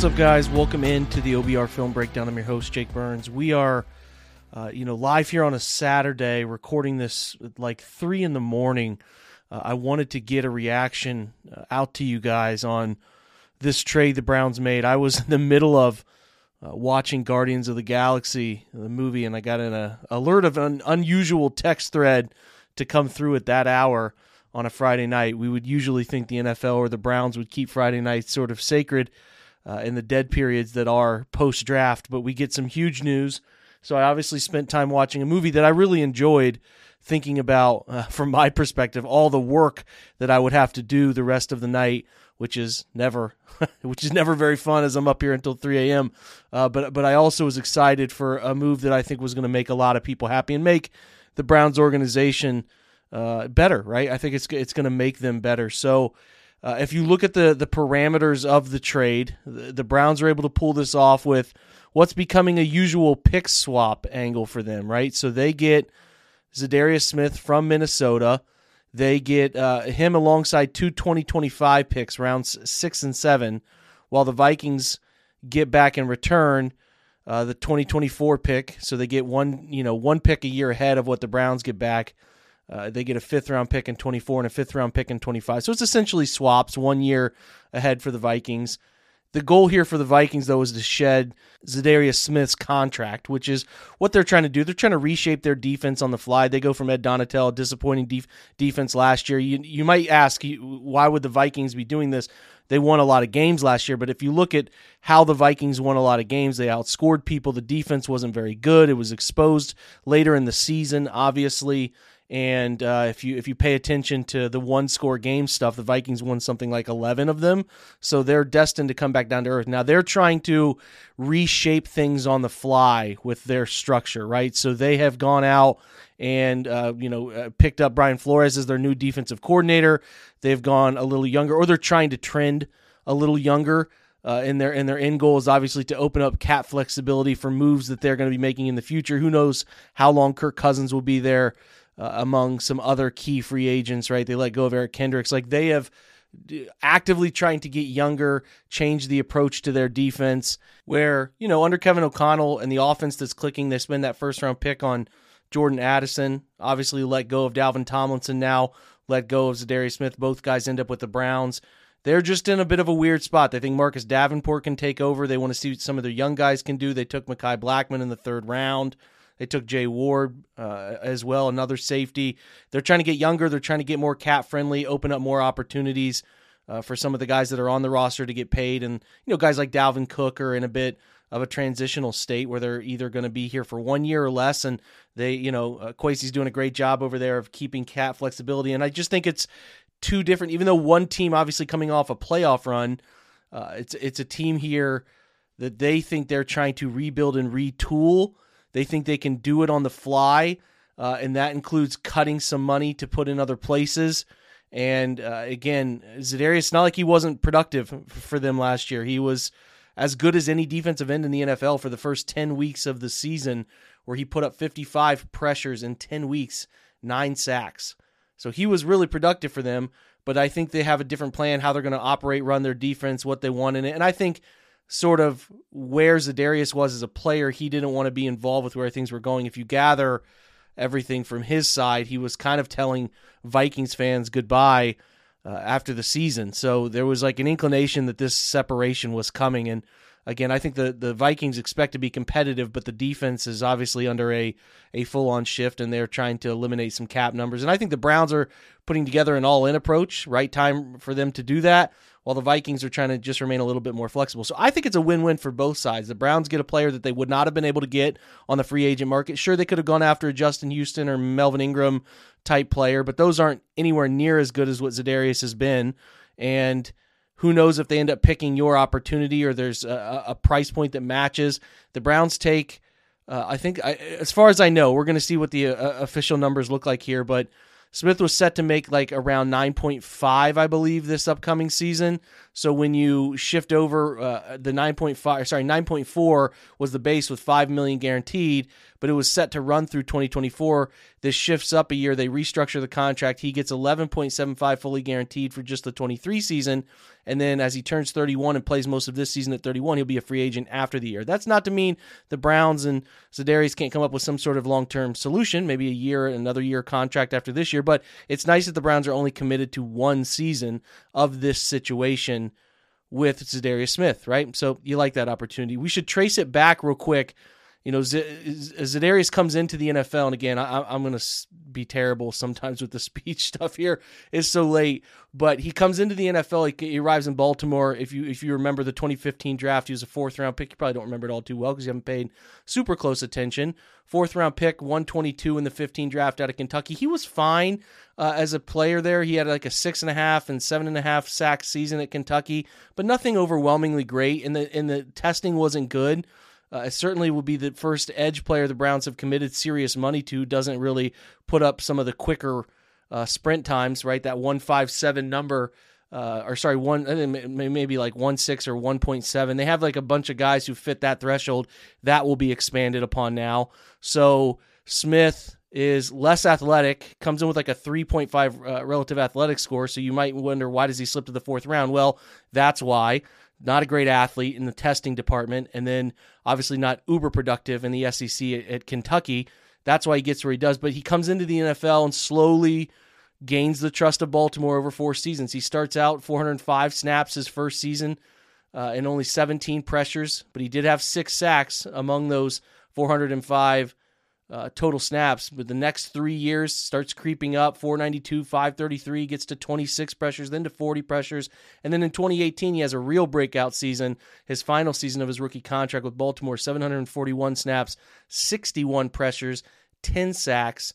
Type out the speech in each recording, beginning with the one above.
What's up, guys? Welcome into the OBR Film Breakdown. I'm your host, Jake Burns. We are, uh, you know, live here on a Saturday, recording this like three in the morning. Uh, I wanted to get a reaction uh, out to you guys on this trade the Browns made. I was in the middle of uh, watching Guardians of the Galaxy, the movie, and I got an uh, alert of an unusual text thread to come through at that hour on a Friday night. We would usually think the NFL or the Browns would keep Friday nights sort of sacred uh, in the dead periods that are post draft, but we get some huge news. So I obviously spent time watching a movie that I really enjoyed, thinking about, uh, from my perspective, all the work that I would have to do the rest of the night, which is never, which is never very fun as I'm up here until 3 a.m. Uh, but but I also was excited for a move that I think was going to make a lot of people happy and make the Browns organization uh, better. Right? I think it's it's going to make them better. So. Uh, if you look at the the parameters of the trade, the, the Browns are able to pull this off with what's becoming a usual pick swap angle for them, right? So they get Za'Darius Smith from Minnesota. They get uh, him alongside two 2025 picks, rounds six and seven, while the Vikings get back in return uh, the 2024 pick. So they get one, you know, one pick a year ahead of what the Browns get back. Uh, they get a fifth round pick in 24 and a fifth round pick in 25. So it's essentially swaps one year ahead for the Vikings. The goal here for the Vikings, though, is to shed Za'Darius Smith's contract, which is what they're trying to do. They're trying to reshape their defense on the fly. They go from Ed Donatell, disappointing def- defense last year. You, you might ask, why would the Vikings be doing this? They won a lot of games last year, but if you look at how the Vikings won a lot of games, they outscored people. The defense wasn't very good. It was exposed later in the season, obviously. And uh, if you if you pay attention to the one score game stuff, the Vikings won something like eleven of them, so they're destined to come back down to earth. Now they're trying to reshape things on the fly with their structure, right? So they have gone out and uh, you know uh, picked up Brian Flores as their new defensive coordinator. They've gone a little younger, or they're trying to trend a little younger. Uh, and their and their end goal is obviously to open up cap flexibility for moves that they're going to be making in the future. Who knows how long Kirk Cousins will be there? Uh, among some other key free agents, right? They let go of Eric Kendricks. Like they have actively trying to get younger, change the approach to their defense. Where, you know, under Kevin O'Connell and the offense that's clicking, they spend that first round pick on Jordan Addison. Obviously, let go of Dalvin Tomlinson now, let go of Za'Darius Smith. Both guys end up with the Browns. They're just in a bit of a weird spot. They think Marcus Davenport can take over. They want to see what some of their young guys can do. They took Mekhi Blackmon in the third round. They took Jay Ward uh, as well, another safety. They're trying to get younger. They're trying to get more cap friendly, open up more opportunities uh, for some of the guys that are on the roster to get paid. And, you know, guys like Dalvin Cook are in a bit of a transitional state where they're either going to be here for one year or less. And they, you know, uh, Kwesi's doing a great job over there of keeping cap flexibility. And I just think it's two different, even though one team obviously coming off a playoff run, uh, it's, it's a team here that they think they're trying to rebuild and retool. They think they can do it on the fly. uh, and that includes cutting some money to put in other places. And uh, again, Za'Darius, not like he wasn't productive for them last year. He was as good as any defensive end in the NFL for the first 10 weeks of the season, where he put up 55 pressures in 10 weeks, nine sacks. So he was really productive for them. But I think they have a different plan how they're going to operate, run their defense, what they want in it. And I think sort of where Za'Darius was as a player, he didn't want to be involved with where things were going. If you gather everything from his side, he was kind of telling Vikings fans goodbye uh, after the season. So there was like an inclination that this separation was coming. And again, I think the, the Vikings expect to be competitive, but the defense is obviously under a, a full on shift and they're trying to eliminate some cap numbers. And I think the Browns are putting together an all in approach, right time for them to do that, while the Vikings are trying to just remain a little bit more flexible. So I think it's a win win for both sides. The Browns get a player that they would not have been able to get on the free agent market. Sure, they could have gone after a Justin Houston or Melvin Ingram type player, but those aren't anywhere near as good as what Za'Darius has been. And who knows if they end up picking your opportunity or there's a, a price point that matches. The Browns take, uh, I think, I, as far as I know, we're going to see what the uh, official numbers look like here, but Smith was set to make like around 9.5, I believe, this upcoming season. So when you shift over uh, the 9.5, sorry, 9.4 was the base with 5 million guaranteed, but it was set to run through 2024. This shifts up a year. They restructure the contract. He gets 11.75 fully guaranteed for just the 23 season. And then as he turns 31 and plays most of this season at 31, he'll be a free agent after the year. That's not to mean the Browns and Za'Darius can't come up with some sort of long term solution, maybe a year, another year contract after this year. But it's nice that the Browns are only committed to one season of this situation with Za'Darius Smith, right? So you like that opportunity. We should trace it back real quick you know, Z- Za'Darius comes into the NFL, and again, I, am going to be terrible sometimes with the speech stuff here. It's so late, but he comes into the NFL. He, he, arrives in Baltimore. If you if you remember the 2015 draft, he was a fourth round pick. You probably don't remember it all too well because you haven't paid super close attention. Fourth round pick, 122 in the 15 draft out of Kentucky. He was fine uh, as a player there. He had like a six and a half and seven and a half sack season at Kentucky, but nothing overwhelmingly great. And the and the testing wasn't good. Uh, certainly will be the first edge player the Browns have committed serious money to. Doesn't really put up some of the quicker uh, sprint times, right? That one five seven number, uh, or sorry, one maybe like one six or one point seven. They have like a bunch of guys who fit that threshold. That will be expanded upon now. So Smith is less athletic, comes in with like a 3.5 uh, relative athletic score. So you might wonder why does he slip to the fourth round? Well, that's why not a great athlete in the testing department, and then obviously not uber productive in the SEC at, at, Kentucky. That's why he gets where he does. But he comes into the NFL and slowly gains the trust of Baltimore over four seasons. He starts out 405 snaps his first season uh, and only 17 pressures, but he did have six sacks among those 405 uh, total snaps. But the next three years starts creeping up 492, 533, gets to 26 pressures, then to 40 pressures. And then in 2018, he has a real breakout season, his final season of his rookie contract with Baltimore 741 snaps, 61 pressures, 10 sacks,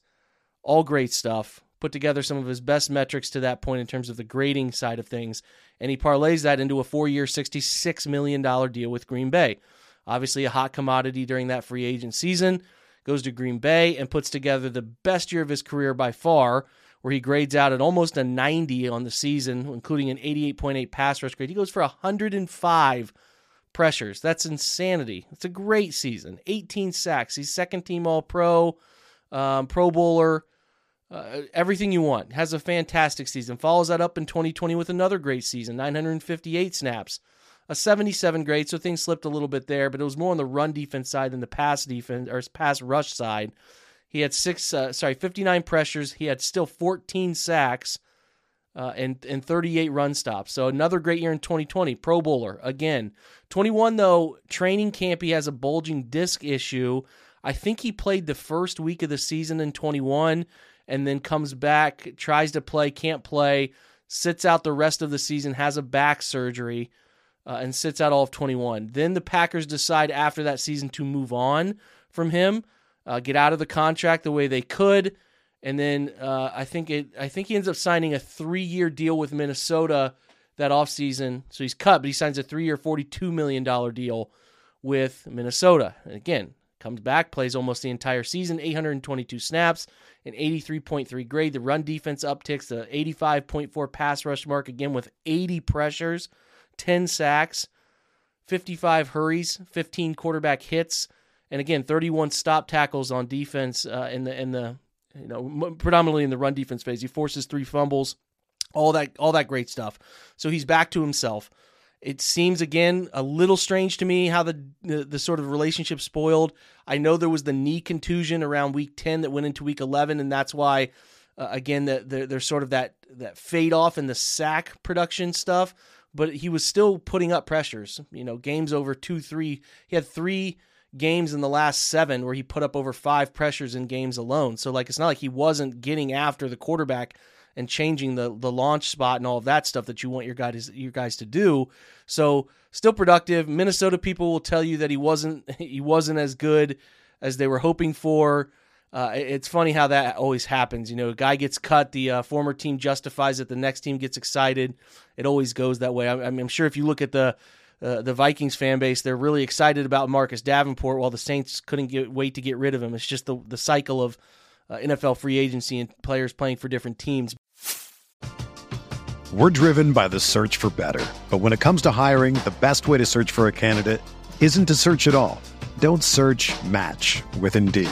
all great stuff. Put together some of his best metrics to that point in terms of the grading side of things. And he parlays that into a four year, $66 million deal with Green Bay. Obviously, a hot commodity during that free agent season goes to Green Bay and puts together the best year of his career by far, where he grades out at almost a 90 on the season, including an 88.8 pass rush grade. He goes for 105 pressures. That's insanity. It's a great season. 18 sacks. He's second team All Pro, um, Pro Bowler. Uh, everything you want. Has a fantastic season. Follows that up in 2020 with another great season 958 snaps, a 77 grade, so things slipped a little bit there, but it was more on the run defense side than the pass defense or pass rush side. He had six, uh, sorry, 59 pressures. He had still 14 sacks uh, and and 38 run stops. So another great year in 2020. Pro Bowler again. 21 though, training camp he has a bulging disc issue. I think he played the first week of the season in 21 and then comes back, tries to play, can't play, sits out the rest of the season, has a back surgery uh, and sits out all of 21. Then the Packers decide after that season to move on from him, uh, get out of the contract the way they could, and then uh, I think it. I think he ends up signing a three-year deal with Minnesota that offseason. So he's cut, but he signs a three-year, $42 million deal with Minnesota. And again, comes back, plays almost the entire season, 822 snaps, an 83.3 grade. The run defense upticks the 85.4 pass rush mark again with 80 pressures, 10 sacks, 55 hurries, 15 quarterback hits, and again 31 stop tackles on defense uh, in the in the you know predominantly in the run defense phase. He forces three fumbles, all that all that great stuff. So he's back to himself. It seems again a little strange to me how the, the, the sort of relationship spoiled. I know there was the knee contusion around week ten that went into week eleven, and that's why uh, again the, there's sort of that that fade off in the sack production stuff. But he was still putting up pressures. You know, games over two, three. He had three games in the last seven where he put up over five pressures in games alone. So like it's not like he wasn't getting after the quarterback and changing the the launch spot and all of that stuff that you want your guys your guys to do. So still productive. Minnesota people will tell you that he wasn't he wasn't as good as they were hoping for. Uh, it's funny how that always happens. You know, a guy gets cut, the uh, former team justifies it, the next team gets excited. It always goes that way. I, I'm sure if you look at the uh, the Vikings fan base, they're really excited about Marcus Davenport, while the Saints couldn't get, wait to get rid of him. It's just the the cycle of uh, NFL free agency and players playing for different teams. We're driven by the search for better. But when it comes to hiring, the best way to search for a candidate isn't to search at all. Don't search match with Indeed.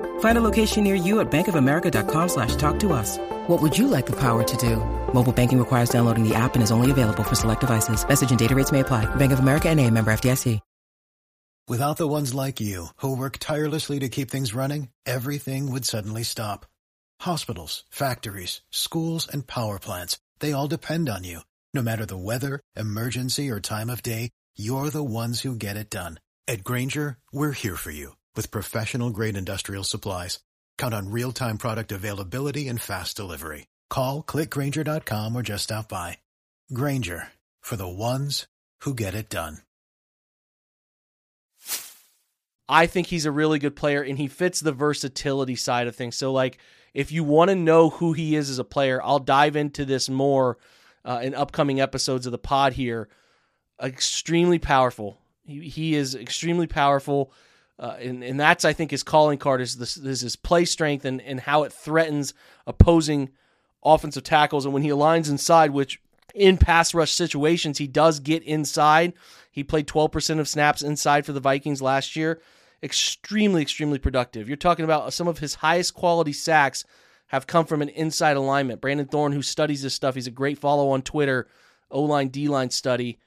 Find a location near you at bankofamerica.com slash talk to us. What would you like the power to do? Mobile banking requires downloading the app and is only available for select devices. Message and data rates may apply. Bank of America and a member FDIC. Without the ones like you, who work tirelessly to keep things running, everything would suddenly stop. Hospitals, factories, schools, and power plants, they all depend on you. No matter the weather, emergency, or time of day, you're the ones who get it done. At Grainger, we're here for you with professional grade industrial supplies. Count on real time product availability and fast delivery. Call clickgranger.com or just stop by. Grainger for the ones who get it done. I think he's a really good player and he fits the versatility side of things. So, like, if you want to know who he is as a player, I'll dive into this more uh, in upcoming episodes of the pod here. Extremely powerful. He, he is extremely powerful. Uh, and, and that's, I think, his calling card is, this, is his play strength and, and how it threatens opposing offensive tackles. And when he aligns inside, which in pass rush situations, he does get inside. He played 12% of snaps inside for the Vikings last year extremely, extremely productive. You're talking about some of his highest quality sacks have come from an inside alignment. Brandon Thorn, who studies this stuff, he's a great follow on Twitter. O line, D line study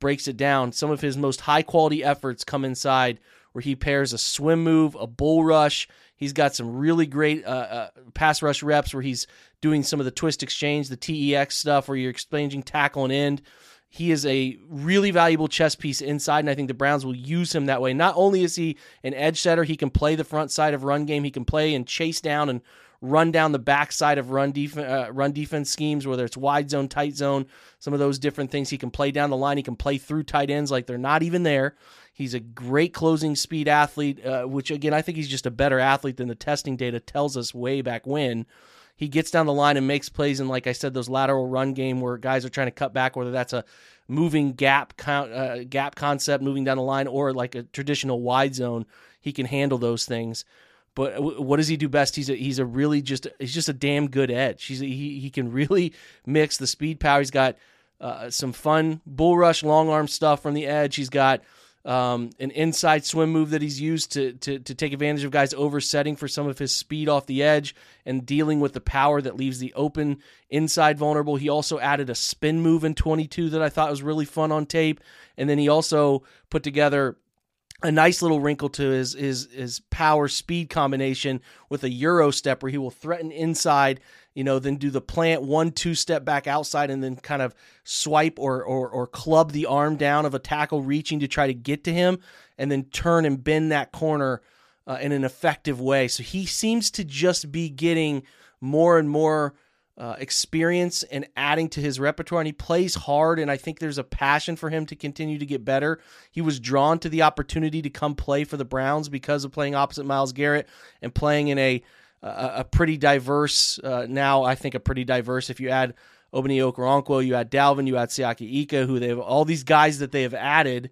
breaks it down. Some of his most high quality efforts come inside where he pairs a swim move, a bull rush. He's got some really great uh, uh, pass rush reps where he's doing some of the twist exchange, the TEX stuff where you're exchanging tackle and end. he is a really valuable chess piece inside, and I think the Browns will use him that way. Not only is he an edge setter, he can play the front side of run game. He can play and chase down and run down the backside of run defense, uh, run defense schemes, whether it's wide zone, tight zone, some of those different things. He can play down the line. He can play through tight ends like they're not even there. He's a great closing speed athlete, uh, which again I think he's just a better athlete than the testing data tells us way back when he gets down the line and makes plays in, like I said, those lateral run game where guys are trying to cut back, whether that's a moving gap uh, gap concept, moving down the line, or like a traditional wide zone. He can handle those things. But what does he do best? He's a, he's a really just he's just a damn good edge. He's a, he he can really mix the speed power. He's got uh, some fun bull rush long arm stuff from the edge. He's got um, an inside swim move that he's used to, to to take advantage of guys oversetting for some of his speed off the edge and dealing with the power that leaves the open inside vulnerable. He also added a spin move in 22 that I thought was really fun on tape, and then he also put together a nice little wrinkle to his his his power speed combination with a euro step where he will threaten inside you know, then do the plant one, two step back outside and then kind of swipe or, or, or club the arm down of a tackle reaching to try to get to him and then turn and bend that corner uh, in an effective way. So he seems to just be getting more and more uh, experience and adding to his repertoire. And he plays hard, and I think there's a passion for him to continue to get better. He was drawn to the opportunity to come play for the Browns because of playing opposite Myles Garrett and playing in a a, pretty diverse uh, now. I think a pretty diverse. If you add Ogbonnia Okoronkwo, you add Dalvin, you add Siaki Ika, who they have all these guys that they have added.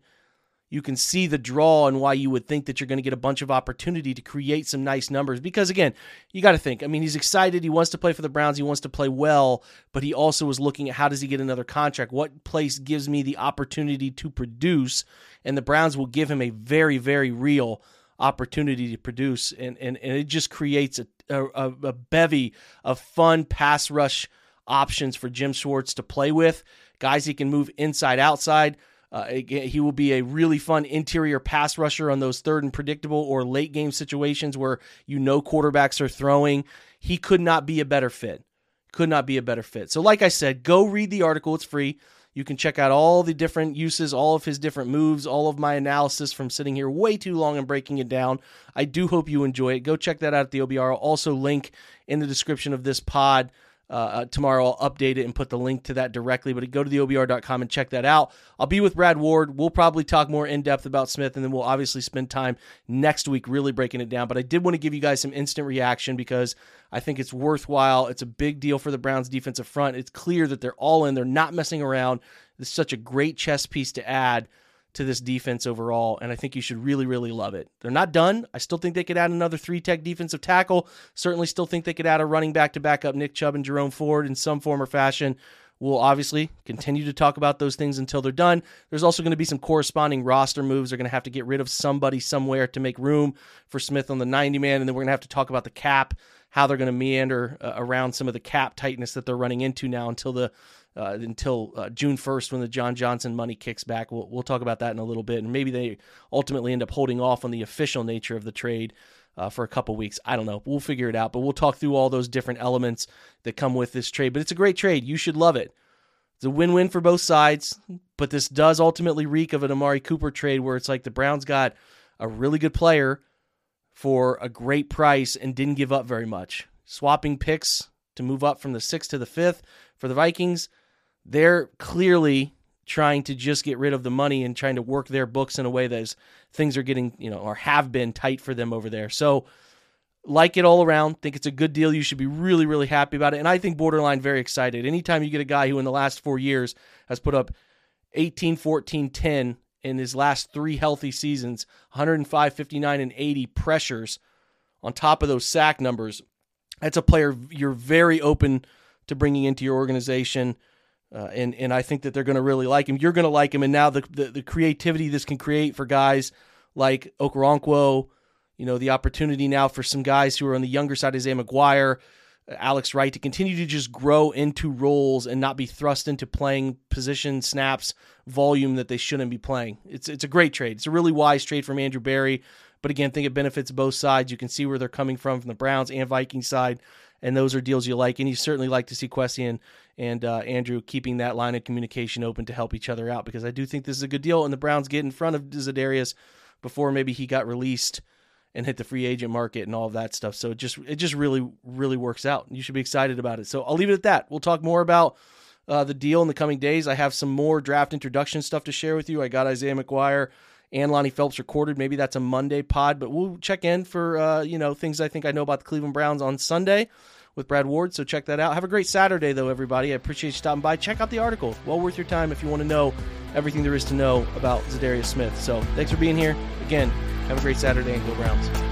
You can see the draw and why you would think that you're going to get a bunch of opportunity to create some nice numbers. Because again, you got to think. I mean, he's excited. He wants to play for the Browns. He wants to play well, but he also was looking at how does he get another contract? What place gives me the opportunity to produce? And the Browns will give him a very, very real opportunity to produce, and and, and it just creates a, a, a bevy of fun pass rush options for Jim Schwartz to play with. Guys he can move inside outside. Uh, he will be a really fun interior pass rusher on those third and predictable or late game situations where you know quarterbacks are throwing. He could not be a better fit. Could not be a better fit. So, like I said, go read the article. It's free. You can check out all the different uses, all of his different moves, all of my analysis from sitting here way too long and breaking it down. I do hope you enjoy it. Go check that out at the OBR. I'll also link in the description of this pod uh, uh, tomorrow I'll update it and put the link to that directly. But go to the OBR.com and check that out. I'll be with Brad Ward. We'll probably talk more in depth about Smith, and then we'll obviously spend time next week really breaking it down. But I did want to give you guys some instant reaction because I think it's worthwhile. It's a big deal for the Browns defensive front. It's clear that they're all in, they're not messing around. It's such a great chess piece to add to this defense overall, and I think you should really, really love it. They're not done. I still think they could add another three tech defensive tackle. Certainly still think they could add a running back to back up Nick Chubb and Jerome Ford in some form or fashion. We'll obviously continue to talk about those things until they're done. There's also going to be some corresponding roster moves. They're going to have to get rid of somebody somewhere to make room for Smith on the 90 man, and then we're going to have to talk about the cap, how they're going to meander uh, around some of the cap tightness that they're running into now until the uh, until uh, June 1st when the John Johnson money kicks back. We'll, we'll talk about that in a little bit. And maybe they ultimately end up holding off on the official nature of the trade uh, for a couple weeks. I don't know. We'll figure it out. But we'll talk through all those different elements that come with this trade. But it's a great trade. You should love it. It's a win win for both sides. But this does ultimately reek of an Amari Cooper trade where it's like the Browns got a really good player for a great price and didn't give up very much. Swapping picks to move up from the sixth to the fifth for the Vikings they're clearly trying to just get rid of the money and trying to work their books in a way that is, things are getting, you know, or have been tight for them over there. So, like it all around. Think it's a good deal. You should be really, really happy about it. And I think borderline very excited. Anytime you get a guy who in the last four years has put up 18, 14, 10 in his last three healthy seasons, 105, 59, and 80 pressures on top of those sack numbers, that's a player you're very open to bringing into your organization. Uh, and and I think that they're going to really like him. You're going to like him, and now the, the, the creativity this can create for guys like Okoronkwo, you know, the opportunity now for some guys who are on the younger side, Isaiah McGuire, Alex Wright, to continue to just grow into roles and not be thrust into playing position snaps volume that they shouldn't be playing. It's it's a great trade. It's a really wise trade from Andrew Berry, But again, I think it benefits both sides. You can see where they're coming from from the Browns and Vikings side and those are deals you like. And you certainly like to see Kwesi and, and uh, Andrew keeping that line of communication open to help each other out because I do think this is a good deal. And the Browns get in front of Za'Darius before maybe he got released and hit the free agent market and all of that stuff. So it just it just really really works out. You should be excited about it. So I'll leave it at that. We'll talk more about uh, the deal in the coming days. I have some more draft introduction stuff to share with you. I got Isaiah McGuire and Lonnie Phelps recorded. Maybe that's a Monday pod, but we'll check in for uh, you know things I think I know about the Cleveland Browns on Sunday with Brad Ward. So check that out. Have a great Saturday though, everybody. I appreciate you stopping by. Check out the article. Well worth your time if you want to know everything there is to know about Za'Darius Smith. So thanks for being here. Again, have a great Saturday and go Browns.